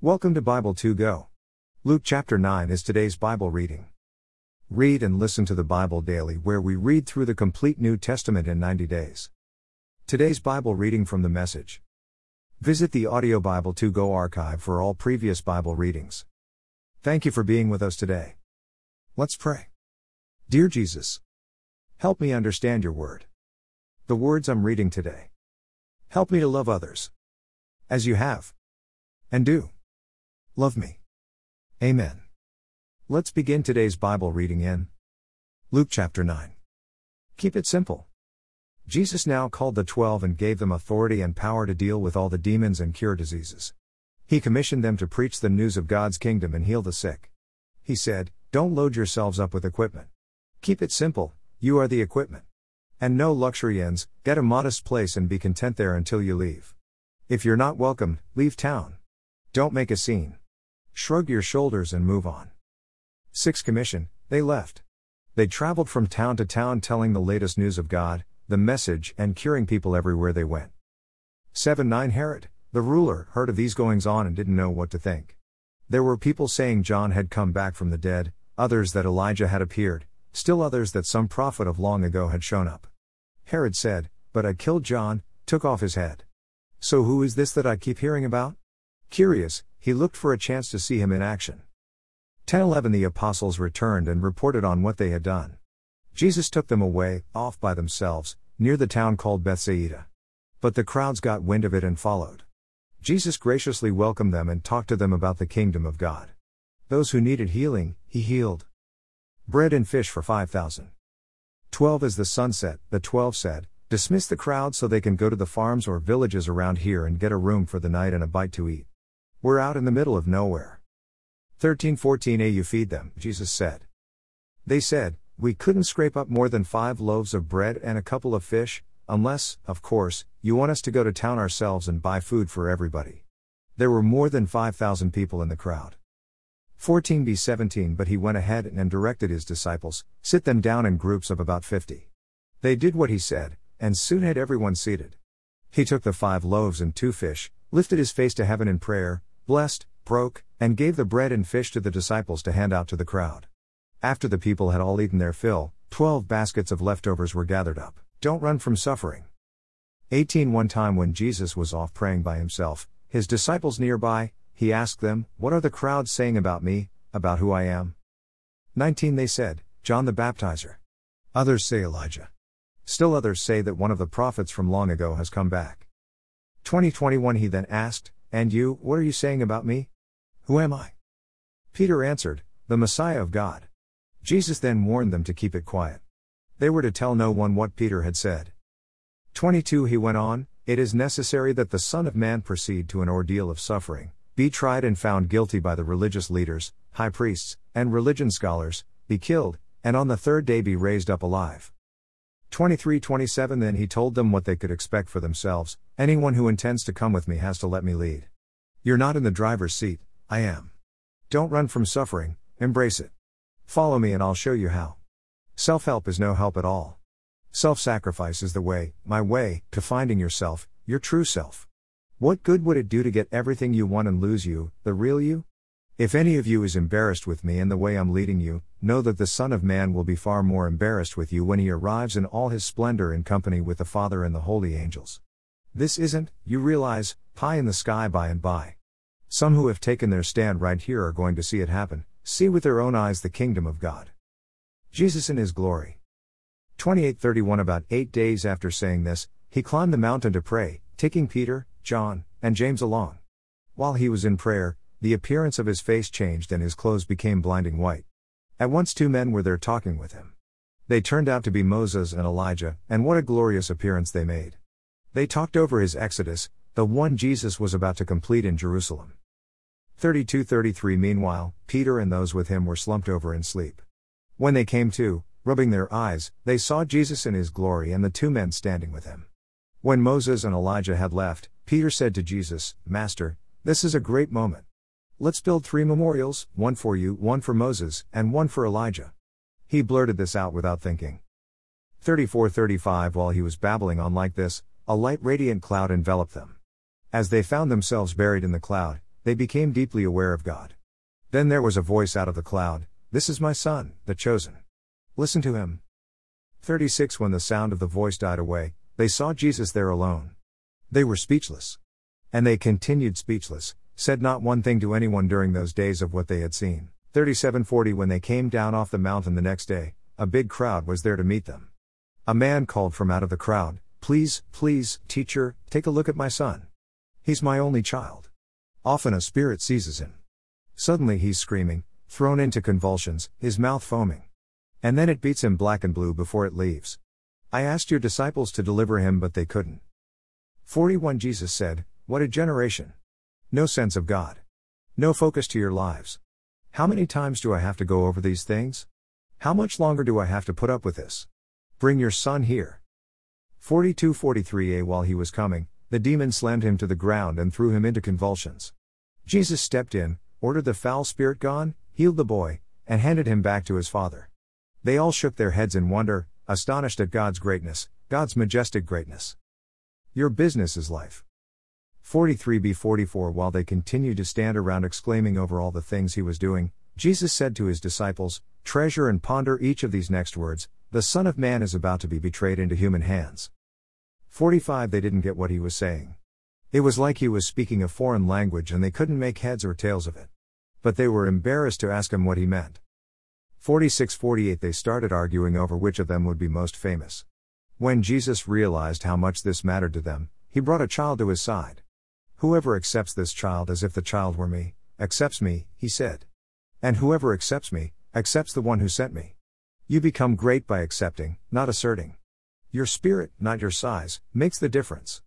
Welcome to Bible 2 Go. Luke chapter 9 is today's Bible reading. Read and listen to the Bible daily, where we read through the complete New Testament in 90 days. Today's Bible reading from the message. Visit the Audio Bible 2 Go archive for all previous Bible readings. Thank you for being with us today. Let's pray. Dear Jesus, help me understand your word. The words I'm reading today. Help me to love others. As you have. And do. Love me. Amen. Let's begin today's Bible reading in Luke chapter 9. Keep it simple. Jesus now called the twelve and gave them authority and power to deal with all the demons and cure diseases. He commissioned them to preach the news of God's kingdom and heal the sick. He said, Don't load yourselves up with equipment. Keep it simple, you are the equipment. And no luxury ends, get a modest place and be content there until you leave. If you're not welcome, leave town. Don't make a scene. Shrug your shoulders and move on. 6 Commission, they left. They traveled from town to town telling the latest news of God, the message, and curing people everywhere they went. 7 9 Herod, the ruler, heard of these goings on and didn't know what to think. There were people saying John had come back from the dead, others that Elijah had appeared, still others that some prophet of long ago had shown up. Herod said, But I killed John, took off his head. So who is this that I keep hearing about? Curious, he looked for a chance to see him in action. 1011 The apostles returned and reported on what they had done. Jesus took them away, off by themselves, near the town called Bethsaida. But the crowds got wind of it and followed. Jesus graciously welcomed them and talked to them about the kingdom of God. Those who needed healing, he healed. Bread and fish for 5,000. 12 As the sun set, the twelve said, Dismiss the crowd so they can go to the farms or villages around here and get a room for the night and a bite to eat. We're out in the middle of nowhere. 1314 A You feed them, Jesus said. They said, We couldn't scrape up more than five loaves of bread and a couple of fish, unless, of course, you want us to go to town ourselves and buy food for everybody. There were more than 5,000 people in the crowd. 14b 17 But he went ahead and directed his disciples, sit them down in groups of about 50. They did what he said, and soon had everyone seated. He took the five loaves and two fish, lifted his face to heaven in prayer, blessed, broke, and gave the bread and fish to the disciples to hand out to the crowd. After the people had all eaten their fill, twelve baskets of leftovers were gathered up. Don't run from suffering. 18 One time when Jesus was off praying by himself, his disciples nearby, he asked them, What are the crowds saying about me, about who I am? 19 They said, John the Baptizer. Others say Elijah. Still others say that one of the prophets from long ago has come back. 2021 He then asked, And you, what are you saying about me? Who am I? Peter answered, The Messiah of God. Jesus then warned them to keep it quiet. They were to tell no one what Peter had said. 22 He went on, It is necessary that the Son of Man proceed to an ordeal of suffering be tried and found guilty by the religious leaders, high priests, and religion scholars, be killed, and on the third day be raised up alive. 23 27 Then he told them what they could expect for themselves anyone who intends to come with me has to let me lead. You're not in the driver's seat, I am. Don't run from suffering, embrace it. Follow me and I'll show you how. Self help is no help at all. Self sacrifice is the way, my way, to finding yourself, your true self. What good would it do to get everything you want and lose you, the real you? If any of you is embarrassed with me and the way I'm leading you, know that the Son of Man will be far more embarrassed with you when he arrives in all his splendor in company with the Father and the holy angels. This isn't, you realize, pie in the sky by and by. Some who have taken their stand right here are going to see it happen, see with their own eyes the kingdom of God. Jesus in his glory. 2831 About eight days after saying this, he climbed the mountain to pray, taking Peter, John, and James along. While he was in prayer, the appearance of his face changed and his clothes became blinding white. At once two men were there talking with him. They turned out to be Moses and Elijah, and what a glorious appearance they made. They talked over his exodus, the one Jesus was about to complete in Jerusalem. 32 33 Meanwhile, Peter and those with him were slumped over in sleep. When they came to, rubbing their eyes, they saw Jesus in his glory and the two men standing with him. When Moses and Elijah had left, Peter said to Jesus, Master, this is a great moment. Let's build three memorials, one for you, one for Moses, and one for Elijah. He blurted this out without thinking. 3435 While he was babbling on like this, a light radiant cloud enveloped them. As they found themselves buried in the cloud, they became deeply aware of God. Then there was a voice out of the cloud This is my Son, the chosen. Listen to him. 36 When the sound of the voice died away, they saw Jesus there alone. They were speechless. And they continued speechless, said not one thing to anyone during those days of what they had seen. 3740 When they came down off the mountain the next day, a big crowd was there to meet them. A man called from out of the crowd, Please, please, teacher, take a look at my son. He's my only child. Often a spirit seizes him. Suddenly he's screaming, thrown into convulsions, his mouth foaming. And then it beats him black and blue before it leaves. I asked your disciples to deliver him, but they couldn't. 41 Jesus said, What a generation! No sense of God. No focus to your lives. How many times do I have to go over these things? How much longer do I have to put up with this? Bring your son here. 42-43a While he was coming, the demon slammed him to the ground and threw him into convulsions. Jesus stepped in, ordered the foul spirit gone, healed the boy, and handed him back to his father. They all shook their heads in wonder, astonished at God's greatness, God's majestic greatness. Your business is life. 43b 44 While they continued to stand around exclaiming over all the things he was doing, Jesus said to his disciples, Treasure and ponder each of these next words The Son of Man is about to be betrayed into human hands. 45 They didn't get what he was saying. It was like he was speaking a foreign language and they couldn't make heads or tails of it. But they were embarrassed to ask him what he meant. 46 48 They started arguing over which of them would be most famous. When Jesus realized how much this mattered to them, he brought a child to his side. Whoever accepts this child as if the child were me, accepts me, he said. And whoever accepts me, accepts the one who sent me. You become great by accepting, not asserting. Your spirit, not your size, makes the difference.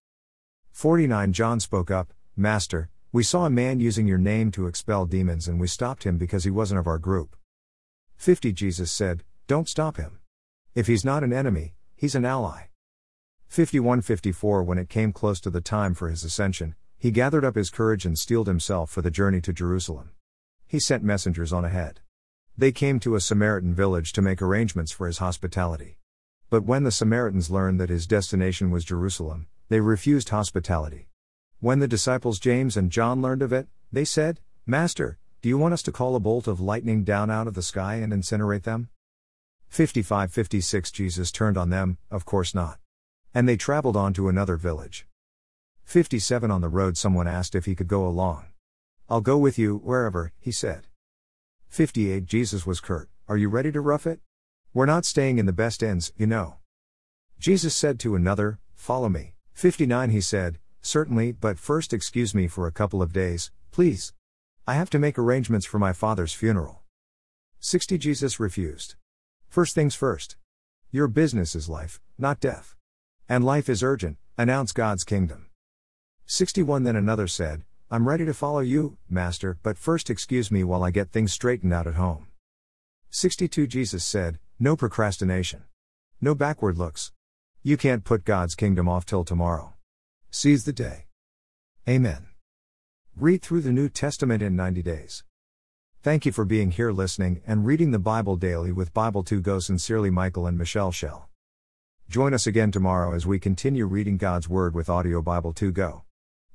49 John spoke up, Master, we saw a man using your name to expel demons and we stopped him because he wasn't of our group. 50 Jesus said, Don't stop him. If he's not an enemy, he's an ally. 51 54 When it came close to the time for his ascension, he gathered up his courage and steeled himself for the journey to Jerusalem. He sent messengers on ahead. They came to a Samaritan village to make arrangements for his hospitality. But when the Samaritans learned that his destination was Jerusalem, they refused hospitality. When the disciples James and John learned of it, they said, Master, do you want us to call a bolt of lightning down out of the sky and incinerate them? 55 56 Jesus turned on them, Of course not. And they traveled on to another village. 57 On the road, someone asked if he could go along. I'll go with you, wherever, he said. 58 Jesus was curt, Are you ready to rough it? We're not staying in the best inns, you know. Jesus said to another, Follow me. 59 He said, Certainly, but first excuse me for a couple of days, please. I have to make arrangements for my father's funeral. 60 Jesus refused. First things first. Your business is life, not death. And life is urgent, announce God's kingdom. 61 Then another said, I'm ready to follow you, Master, but first excuse me while I get things straightened out at home. 62 Jesus said, No procrastination. No backward looks. You can't put God's kingdom off till tomorrow. Seize the day. Amen. Read through the New Testament in 90 days. Thank you for being here listening and reading the Bible daily with Bible2Go sincerely Michael and Michelle Shell. Join us again tomorrow as we continue reading God's Word with Audio Bible2Go.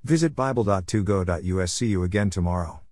Visit Bible.2go.us. See you again tomorrow.